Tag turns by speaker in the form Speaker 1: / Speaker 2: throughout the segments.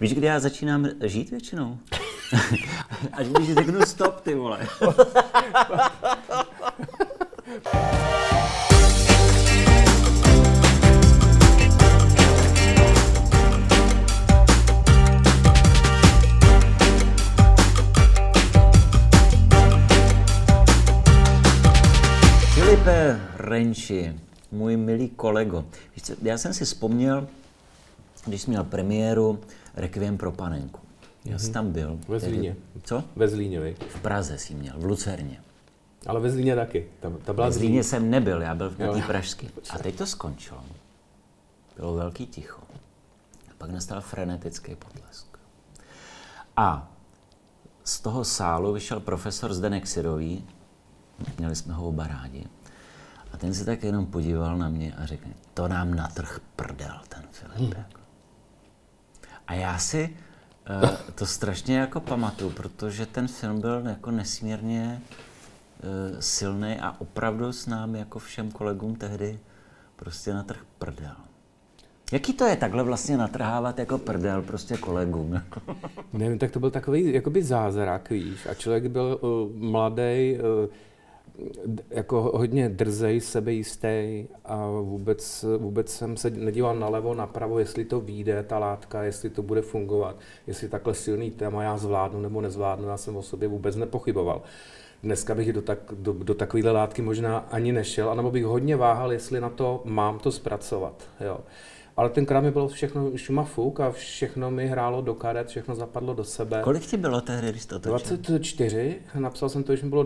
Speaker 1: Víš, kdy já začínám žít většinou? Až když řeknu stop, ty vole. Filipe Renči, můj milý kolego. Já jsem si vzpomněl, když jsi měl premiéru Requiem pro panenku. Já jsem tam byl.
Speaker 2: Ve Zlíně.
Speaker 1: Co?
Speaker 2: Ve Zlíně, vej.
Speaker 1: V Praze jsi měl, v Lucerně.
Speaker 2: Ale ve Zlíně taky. Ta, ta byla
Speaker 1: V Zlíně jsem nebyl, já byl v té pražský. A teď to skončilo. Bylo velký ticho. A pak nastal frenetický potlesk. A z toho sálu vyšel profesor Zdenek Sirový, měli jsme ho oba rádi, a ten se tak jenom podíval na mě a řekl, to nám natrh prdel ten Filip. Jako. A já si uh, to strašně jako pamatuju, protože ten film byl jako nesmírně uh, silný a opravdu s námi jako všem kolegům tehdy prostě natrh prdel. Jaký to je takhle vlastně natrhávat jako prdel prostě kolegům? Jako?
Speaker 2: Nevím, tak to byl takový jakoby zázrak, víš. A člověk byl uh, mladý, uh, jako hodně drzej, sebejistý a vůbec, vůbec jsem se nedíval nalevo, napravo, jestli to vyjde, ta látka, jestli to bude fungovat, jestli takhle silný téma já zvládnu nebo nezvládnu, já jsem o sobě vůbec nepochyboval. Dneska bych do, tak, do, do takovéhle látky možná ani nešel, anebo bych hodně váhal, jestli na to mám to zpracovat. Jo. Ale tenkrát mi bylo všechno šumafuk a všechno mi hrálo do karet, všechno zapadlo do sebe.
Speaker 1: Kolik ti bylo tehdy, když to točil?
Speaker 2: 24, napsal jsem to, když mi bylo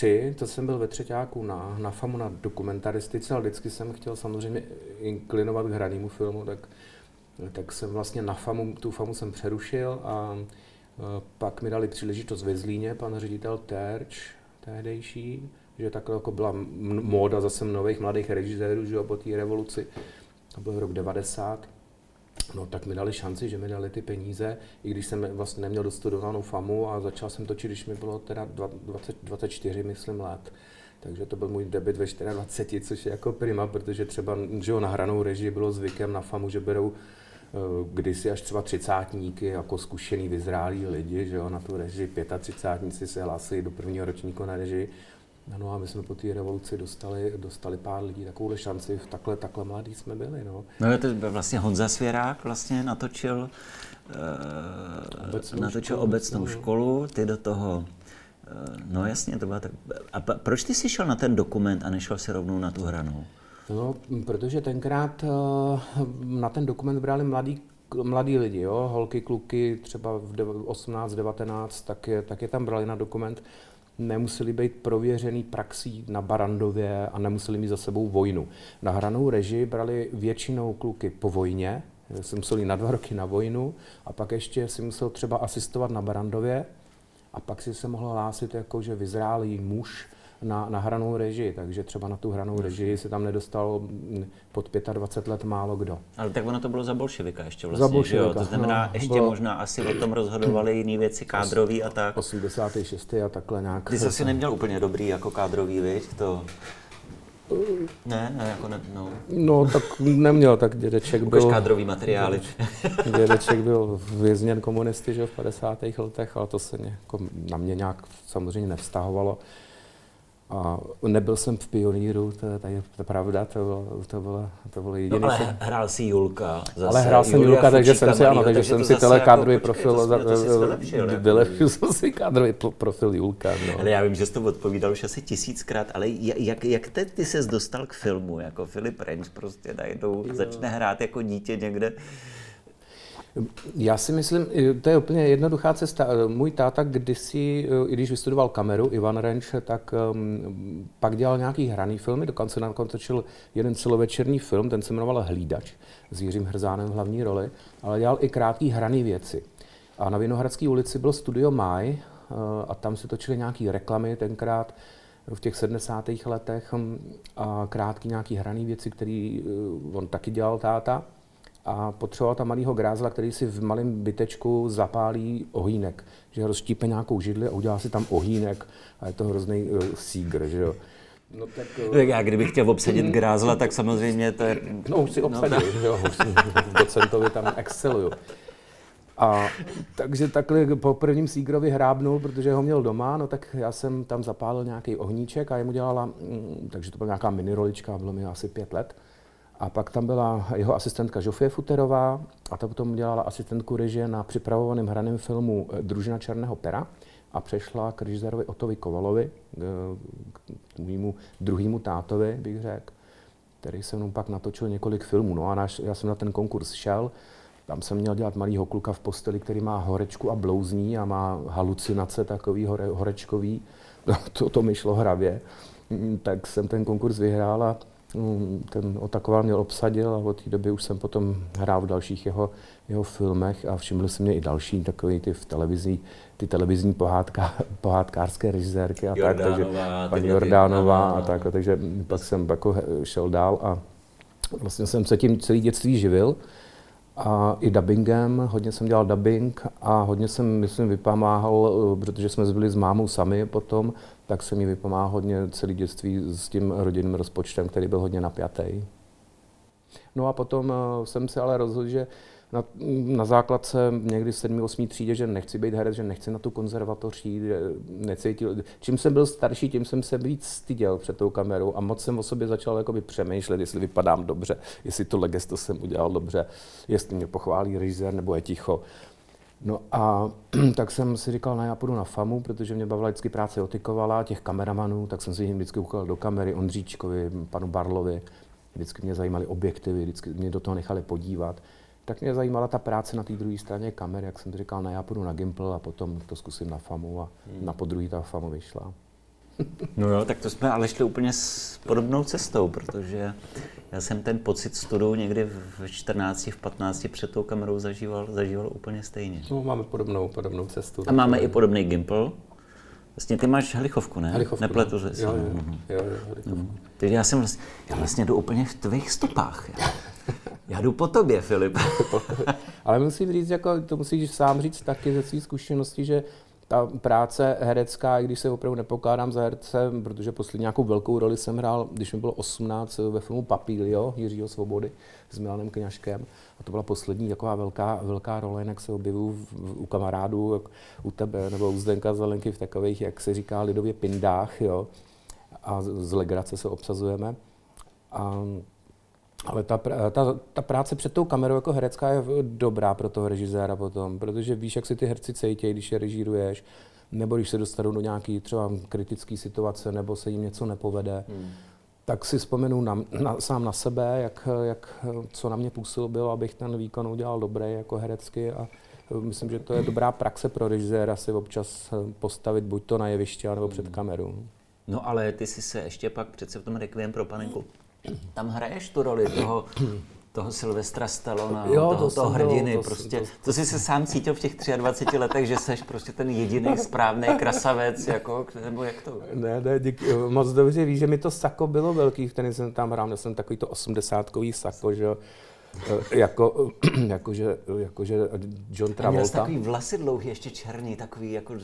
Speaker 2: 23, to jsem byl ve třetíku na, na FAMu na dokumentaristice, ale vždycky jsem chtěl samozřejmě inklinovat k hranému filmu, tak, tak jsem vlastně na FAMu, tu FAMu jsem přerušil a e, pak mi dali příležitost ve Zlíně, pan ředitel Terč, tehdejší, že takhle jako byla móda zase nových mladých režisérů, že jo, po té revoluci, to byl rok 90, No tak mi dali šanci, že mi dali ty peníze, i když jsem vlastně neměl dostudovanou famu a začal jsem točit, když mi bylo teda dva- 20, 24, myslím, let. Takže to byl můj debit ve 24, což je jako prima, protože třeba že jo, na hranou režii bylo zvykem na famu, že berou eh, kdysi až třeba třicátníky, jako zkušený vyzrálí lidi, že jo, na tu režii, 35 se hlásili do prvního ročníku na režii. No a my jsme po té revoluci dostali, dostali pár lidí takovou šanci, v takhle, takhle mladí jsme byli, no.
Speaker 1: No to byl vlastně Honza Svěrák vlastně natočil, uh,
Speaker 2: Obecnou
Speaker 1: natočil
Speaker 2: školu.
Speaker 1: obecnou
Speaker 2: Mhm.
Speaker 1: školu, ty do toho, uh, no jasně, to byla tak, a pa, proč ty jsi šel na ten dokument a nešel si rovnou na tu hranou?
Speaker 2: No, protože tenkrát eh, na ten dokument brali mladí, mladí lidi, jo? holky, kluky, třeba v dev- 18, 19, tak je, tak je tam brali na dokument. Nemuseli být prověřený praxí na Barandově a nemuseli mít za sebou vojnu. Na hranou režii brali většinou kluky po vojně, si museli na dva roky na vojnu a pak ještě si musel třeba asistovat na Barandově a pak si se mohl hlásit jako, že vyzrálý muž na, na hranou režii, takže třeba na tu hranou režii se tam nedostal pod 25 let málo kdo.
Speaker 1: Ale tak ono to bylo za bolševika ještě vlastně,
Speaker 2: Za bolševika,
Speaker 1: jo? To znamená,
Speaker 2: no,
Speaker 1: ještě
Speaker 2: bylo-
Speaker 1: možná asi o tom rozhodovali jiné věci kádrový a tak.
Speaker 2: 86. a takhle nějak.
Speaker 1: Ty jsi asi neměl úplně dobrý jako kádrový, viď? To... Ne, ne, jako ne, no.
Speaker 2: No, tak neměl, tak dědeček
Speaker 1: Ukaž
Speaker 2: byl,
Speaker 1: kádrový materiály.
Speaker 2: dědeček byl vězněn komunisty že, jo, v 50. letech, ale to se jako na mě nějak samozřejmě nevztahovalo. A nebyl jsem v pioníru, to je, to je, to pravda, to bylo, to bylo, to bylo
Speaker 1: No,
Speaker 2: jediný.
Speaker 1: ale hrál si Julka. Zase.
Speaker 2: Ale hrál jsem
Speaker 1: Julia
Speaker 2: Julka, takže
Speaker 1: Fučíka
Speaker 2: jsem si, ano, takže jsem si tenhle kádrový
Speaker 1: jako, počkej,
Speaker 2: profil,
Speaker 1: vylepšil,
Speaker 2: jsem si kádrový pro- profil Julka, no.
Speaker 1: Ale já vím, že jsi to odpovídal už asi tisíckrát, ale ja- jak, jak te, ty ses dostal k filmu, jako Filip Renč prostě najednou začne hrát jako dítě někde.
Speaker 2: Já si myslím, to je úplně jednoduchá cesta. Můj táta kdysi, i když vystudoval kameru, Ivan Renč, tak um, pak dělal nějaký hraný filmy, dokonce nakonec točil jeden celovečerní film, ten se jmenoval Hlídač, s Jiřím Hrzánem v hlavní roli, ale dělal i krátký hraný věci. A na Vinohradské ulici byl studio Maj uh, a tam se točily nějaké reklamy tenkrát v těch 70. letech um, a krátký nějaký hraný věci, který uh, on taky dělal táta a potřeboval tam malého grázla, který si v malém bytečku zapálí ohýnek, že rozštípe nějakou židli a udělá si tam ohýnek a je to hrozný uh, sígr, že jo. No tak, uh,
Speaker 1: Tak já kdybych chtěl obsadit grázla, tak samozřejmě to je...
Speaker 2: no už si obsadil, že jo, už si v docentovi tam exceluju. A takže takhle po prvním Sígrovi hrábnul, protože ho měl doma, no tak já jsem tam zapálil nějaký ohníček a jemu dělala, mm, takže to byla nějaká minirolička, bylo mi asi pět let. A pak tam byla jeho asistentka Žofie Futerová a ta potom dělala asistentku režie na připravovaném hraném filmu Družina černého pera a přešla k režisérovi Otovi Kovalovi, k mému druhému tátovi, bych řekl, který se mnou pak natočil několik filmů. No a náš, já jsem na ten konkurs šel, tam jsem měl dělat malýho kluka v posteli, který má horečku a blouzní a má halucinace takový hore, horečkový. to, to mi šlo hravě. Tak jsem ten konkurs vyhrál a ten Otakoval mě obsadil a od té doby už jsem potom hrál v dalších jeho, jeho filmech a všiml jsem mě i další takový ty v televizi, ty televizní pohádka, pohádkářské režisérky a tak, takže paní Jordánová a tak, takže pak jsem jako šel dál a vlastně jsem se tím celý dětství živil a i dubbingem, hodně jsem dělal dubbing a hodně jsem, myslím, vypomáhal, eh, protože jsme byli s mámou sami potom, tak jsem mi vypomáhal hodně celý dětství s tím rodinným rozpočtem, který byl hodně napjatý. No a potom eh, jsem se ale rozhodl, že na, na základce někdy v 7. 8. třídě, že nechci být herec, že nechci na tu konzervatoř jít, necítil. Čím jsem byl starší, tím jsem se víc styděl před tou kamerou a moc jsem o sobě začal jakoby přemýšlet, jestli vypadám dobře, jestli to gesto jsem udělal dobře, jestli mě pochválí režisér nebo je ticho. No a tak jsem si říkal, ne, já půjdu na FAMu, protože mě bavila vždycky práce otikovala, těch kameramanů, tak jsem si jim vždycky ukázal do kamery, Ondříčkovi, panu Barlovi, vždycky mě zajímaly objektivy, vždycky mě do toho nechali podívat tak mě zajímala ta práce na té druhé straně kamery, jak jsem to říkal, ne, já půjdu na Gimple a potom to zkusím na FAMu a hmm. na podruhý ta FAMu vyšla.
Speaker 1: No jo, tak to jsme ale šli úplně s podobnou cestou, protože já jsem ten pocit studu někdy v 14, v 15 před tou kamerou zažíval, zažíval úplně stejně.
Speaker 2: No, máme podobnou, podobnou cestu.
Speaker 1: A máme i podobný Gimple. Vlastně ty máš helichovku, ne?
Speaker 2: Helichovku,
Speaker 1: Nepletu
Speaker 2: se. Jo, jo, jo, jo, helichovku.
Speaker 1: Mhm. Takže já jsem vlastně, já vlastně jdu úplně v tvých stopách. Já. Já jdu po tobě, Filip.
Speaker 2: Ale musím říct, jako, to musíš sám říct taky ze své zkušenosti, že ta práce herecká, i když se opravdu nepokládám za herce, protože poslední nějakou velkou roli jsem hrál, když mi bylo 18 ve filmu Papílio Jiřího Svobody s Milanem Kňažkem. A to byla poslední taková velká, velká role, jak se objevuju u kamarádů, u tebe nebo u Zdenka Zelenky v takových, jak se říká lidově, pindách. Jo? A z legrace se obsazujeme. A ale ta, ta, ta práce před tou kamerou jako herecká je dobrá pro toho režiséra potom, protože víš, jak si ty herci cítí, když je režíruješ, nebo když se dostanou do nějaké třeba kritické situace, nebo se jim něco nepovede. Hmm. Tak si vzpomenu na, na, sám na sebe, jak, jak, co na mě působilo, abych ten výkon udělal dobrý jako herecky a myslím, že to je dobrá praxe pro režiséra si občas postavit buď to na jeviště, nebo před hmm. kamerou.
Speaker 1: No ale ty jsi se ještě pak přece v tom Requiem pro panenku tam hraješ tu roli toho, toho Silvestra Stallona, jo, toho, to toho hrdiny. To, prostě, to, to, to jsi se sám cítil v těch 23 letech, že jsi prostě ten jediný správný krasavec, jako, nebo jak to?
Speaker 2: Ne, ne, dík, moc dobře víš, že mi to sako bylo velký, v který jsem tam hrál, měl jsem takový to osmdesátkový sako, že eh, jako, jakože, jakože John Travolta. A měl jsi
Speaker 1: takový vlasy dlouhý, ještě černý, takový jako,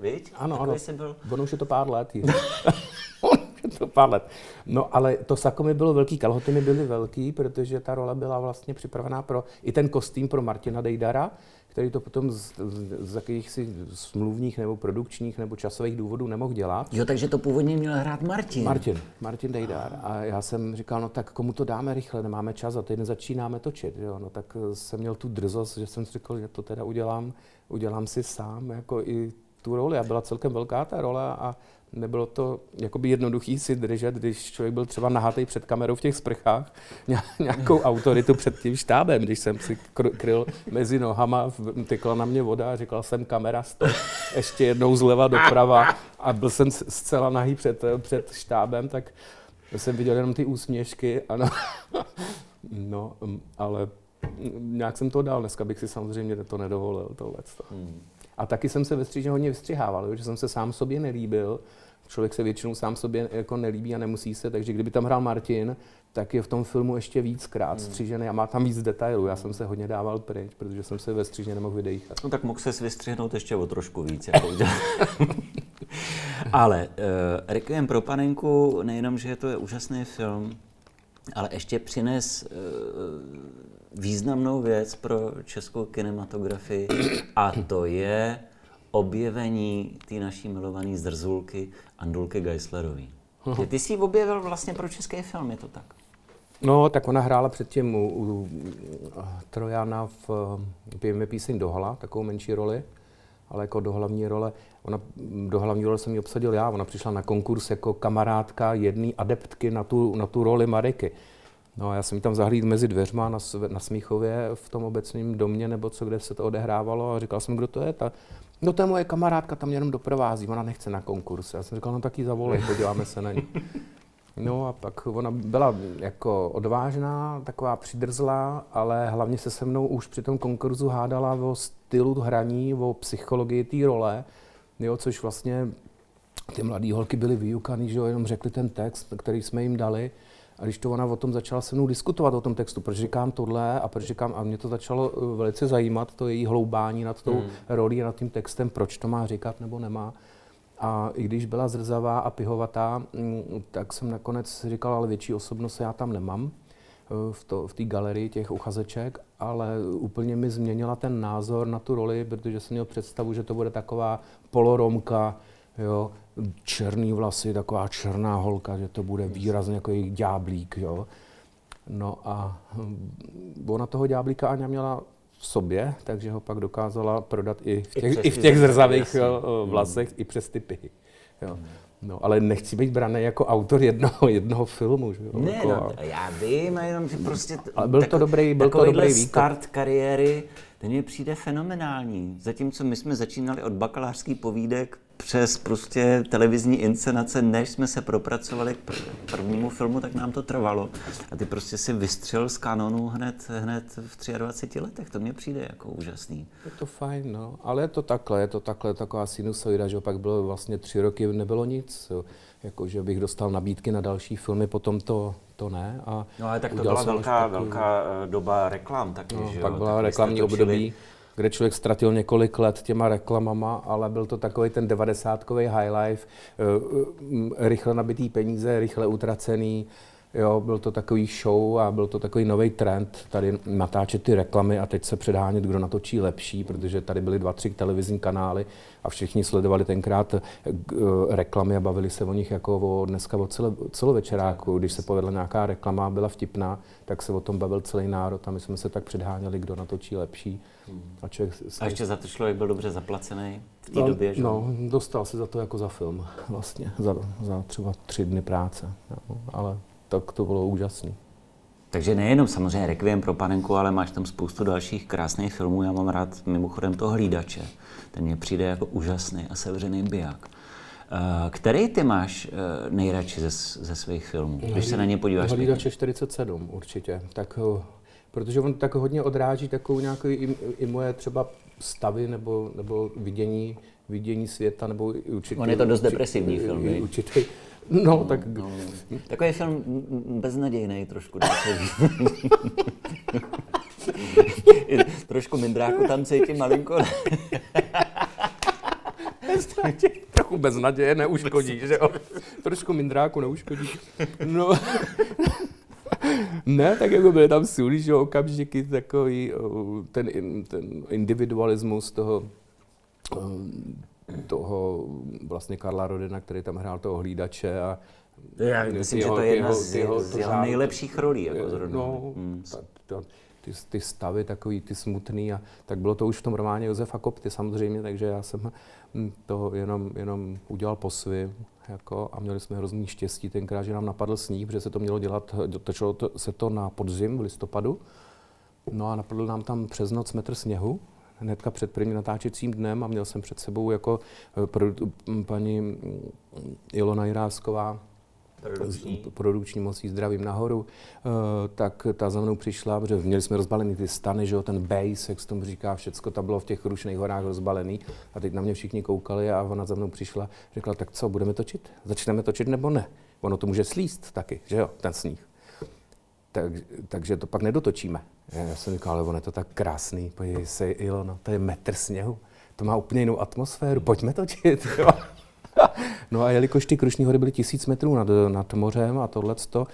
Speaker 1: víš?
Speaker 2: Ano, takový ano. Byl... Ono už je to pár let. to pár let. No ale to sako mi bylo velký, kalhoty mi byly velký, protože ta rola byla vlastně připravená pro, i ten kostým pro Martina Dejdara, který to potom z, z, z jakýchsi smluvních nebo produkčních nebo časových důvodů nemohl dělat.
Speaker 1: Jo, takže to původně měl hrát Martin.
Speaker 2: Martin, Martin Dejdar. A já jsem říkal, no tak komu to dáme rychle, nemáme čas a teď začínáme točit. Jo. No tak jsem měl tu drzost, že jsem si řekl, že to teda udělám, udělám si sám, jako i tu roli. A byla celkem velká ta rola a nebylo to jakoby jednoduchý si držet, když člověk byl třeba nahatý před kamerou v těch sprchách, nějakou autoritu před tím štábem, když jsem si kryl mezi nohama, tykla na mě voda a říkal jsem kamera stop, ještě jednou zleva doprava a byl jsem zcela nahý před, před štábem, tak jsem viděl jenom ty úsměšky, ano. no, ale nějak jsem to dal, dneska bych si samozřejmě to nedovolil, tohle. Hmm. A taky jsem se ve stříže hodně vystřihával, že jsem se sám sobě nelíbil. Člověk se většinou sám sobě jako nelíbí a nemusí se, takže kdyby tam hrál Martin, tak je v tom filmu ještě víckrát hmm. střížený a má tam víc detailů. Já jsem se hodně dával pryč, protože jsem se ve stříže nemohl vydejchat.
Speaker 1: No tak mohl se vystřihnout ještě o trošku víc. Jako ale uh, Requiem pro panenku, nejenom, že to je úžasný film, ale ještě přines uh, významnou věc pro českou kinematografii a to je objevení té naší milované zdrzulky Andulky Geislerový. Ty, ty jsi ji objevil vlastně pro český film, je to tak?
Speaker 2: No, tak ona hrála předtím u, u Trojana v Pijeme píseň Dohala, takovou menší roli, ale jako do hlavní role. Ona, do hlavní role jsem ji obsadil já, ona přišla na konkurs jako kamarádka jedné adeptky na tu, na tu roli Mariky. No a já jsem ji tam zahlídl mezi dveřma na, na Smíchově v tom obecním domě, nebo co, kde se to odehrávalo a říkal jsem, kdo to je. Ta, no to je moje kamarádka, tam jenom doprovází, ona nechce na konkurs. Já jsem říkal, no tak ji zavolej, podíváme se na ní. No a pak ona byla jako odvážná, taková přidrzlá, ale hlavně se se mnou už při tom konkurzu hádala o stylu hraní, o psychologii té role, jo, což vlastně ty mladé holky byly vyukaný, že jo, jenom řekli ten text, který jsme jim dali. A když to ona o tom začala se mnou diskutovat o tom textu, proč říkám tohle a proč říkám, a mě to začalo eh, velice zajímat, to její hloubání nad tou hmm. rolí a nad tím textem, proč to má říkat nebo nemá. A i když byla zrzavá a pihovatá, mm, tak jsem nakonec říkal, ale větší osobnost já tam nemám eh, v, to, v té galerii těch uchazeček, ale úplně mi změnila ten názor na tu roli, protože jsem měl představu, že to bude taková poloromka, jo, černý vlasy, taková černá holka, že to bude výrazně jako jejich ďáblík, jo. No a hm, ona toho ďáblíka Aňa měla v sobě, takže ho pak dokázala prodat i v těch, i, i v těch zrzavých jo, vlasech, hmm. i přes typy. Jo. No, ale nechci být braný jako autor jednoho, jednoho filmu. Že jo?
Speaker 1: Ne, jako, no, já vím, jenom, že prostě...
Speaker 2: Ale byl to dobrý, byl to dobrý
Speaker 1: výkon. start kariéry, ten mi přijde fenomenální. Zatímco my jsme začínali od bakalářských povídek přes prostě televizní inscenace, než jsme se propracovali k prvnímu filmu, tak nám to trvalo. A ty prostě si vystřel z kanonu hned, hned v 23 letech. To mě přijde jako úžasný.
Speaker 2: Je to fajn, no. Ale je to takhle, je to takhle taková sinusoida, že pak bylo vlastně tři roky, nebylo nic. Jako, že bych dostal nabídky na další filmy, potom to, to ne. A
Speaker 1: no ale tak to byla velká, takový... velká eh, doba reklam taky, no, že
Speaker 2: Pak byla reklamní období kde člověk ztratil několik let těma reklamama, ale byl to takový ten devadesátkový high life, eh, eh, rychle nabitý peníze, rychle utracený, Jo, byl to takový show a byl to takový nový trend tady natáčet ty reklamy a teď se předhánět, kdo natočí lepší, protože tady byly dva, tři televizní kanály a všichni sledovali tenkrát eh, reklamy a bavili se o nich jako o dneska o celo, celovečeráku. Když se povedla nějaká reklama byla vtipná, tak se o tom bavil celý národ a my jsme se tak předháněli, kdo natočí lepší.
Speaker 1: A, člověk a ještě za to člověk byl dobře zaplacený v té no, době, že?
Speaker 2: No, dostal se za to jako za film vlastně, za, za třeba tři dny práce, jo, ale tak to bylo úžasné.
Speaker 1: Takže nejenom samozřejmě Requiem pro panenku, ale máš tam spoustu dalších krásných filmů. Já mám rád mimochodem toho hlídače. Ten mě přijde jako úžasný a sevřený biják. Eh, který ty máš eh, nejradši ze, ze svých filmů, když se na ně podíváš?
Speaker 2: Hlídače 47 určitě. Tak, protože on tak hodně odráží takovou nějakou i, i moje třeba stavy nebo, nebo vidění, vidění světa, nebo určitě...
Speaker 1: On je to dost depresivní film,
Speaker 2: určitý, No, no, tak... No,
Speaker 1: no. Takový film beznadějný trošku. trošku mindráku tam cítím malinko.
Speaker 2: Trochu beznaděje neuškodí, že jo? Trošku mindráku neuškodí. No. Ne, tak jako byly tam sůli, že okamžiky, takový ten, ten individualismus toho toho vlastně Karla Rodena, který tam hrál toho hlídače a
Speaker 1: já myslím, jeho, že to je jedna z jeho, z jeho nejlepších rolí. Jako zrovna.
Speaker 2: No, hmm. ta, ta, ty, ty stavy takový, ty smutný a tak bylo to už v tom románě Josefa Kopty samozřejmě, takže já jsem to jenom, jenom udělal po svým jako, a měli jsme hrozný štěstí tenkrát, že nám napadl sníh, protože se to mělo dělat, točilo to, se to na podzim v listopadu, no a napadl nám tam přes noc metr sněhu, hnedka před prvním natáčecím dnem a měl jsem před sebou jako eh, paní Ilona Jirásková, produkční, produkční mocí zdravím nahoru, uh, tak ta za mnou přišla, protože měli jsme rozbalený ty stany, že jo, ten base, jak se tomu říká, všecko tam bylo v těch rušných horách rozbalený a teď na mě všichni koukali a ona za mnou přišla, řekla, tak co, budeme točit? Začneme točit nebo ne? Ono to může slíst taky, že jo, ten sníh tak, takže to pak nedotočíme. Já jsem říkal, ale on je to tak krásný, podívej se, Ilona, to je metr sněhu, to má úplně jinou atmosféru, pojďme točit. no a jelikož ty Krušní hory byly tisíc metrů nad, nad mořem a tohleto,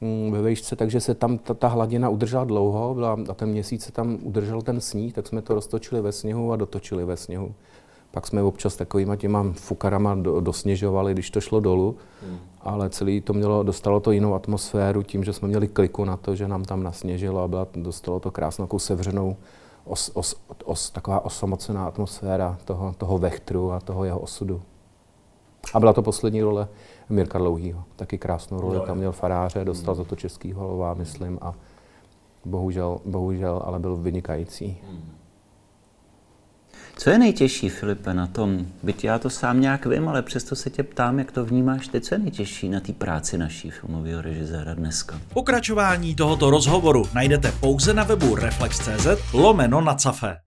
Speaker 2: mm, ve vejšce, takže se tam ta, ta hladina udržela dlouho byla, a ten měsíc se tam udržel ten sníh, tak jsme to roztočili ve sněhu a dotočili ve sněhu. Pak jsme občas takovýma těma fukarama do, dosněžovali, když to šlo dolů, hmm. ale celý to mělo, dostalo to jinou atmosféru tím, že jsme měli kliku na to, že nám tam nasněžilo a byla, dostalo to krásnou sevřenou os, os, os, taková osamocená atmosféra toho, toho vechtru a toho jeho osudu. A byla to poslední role Mirka Dlouhýho. Taky krásnou roli, tam měl faráře, dostal hmm. za to český holová, myslím, a bohužel, bohužel, ale byl vynikající. Hmm.
Speaker 1: Co je nejtěžší, Filipe, na tom? Byť já to sám nějak vím, ale přesto se tě ptám, jak to vnímáš ty. Co je nejtěžší na té práci naší filmového režiséra dneska?
Speaker 3: Pokračování tohoto rozhovoru najdete pouze na webu Reflex.cz lomeno na cafe.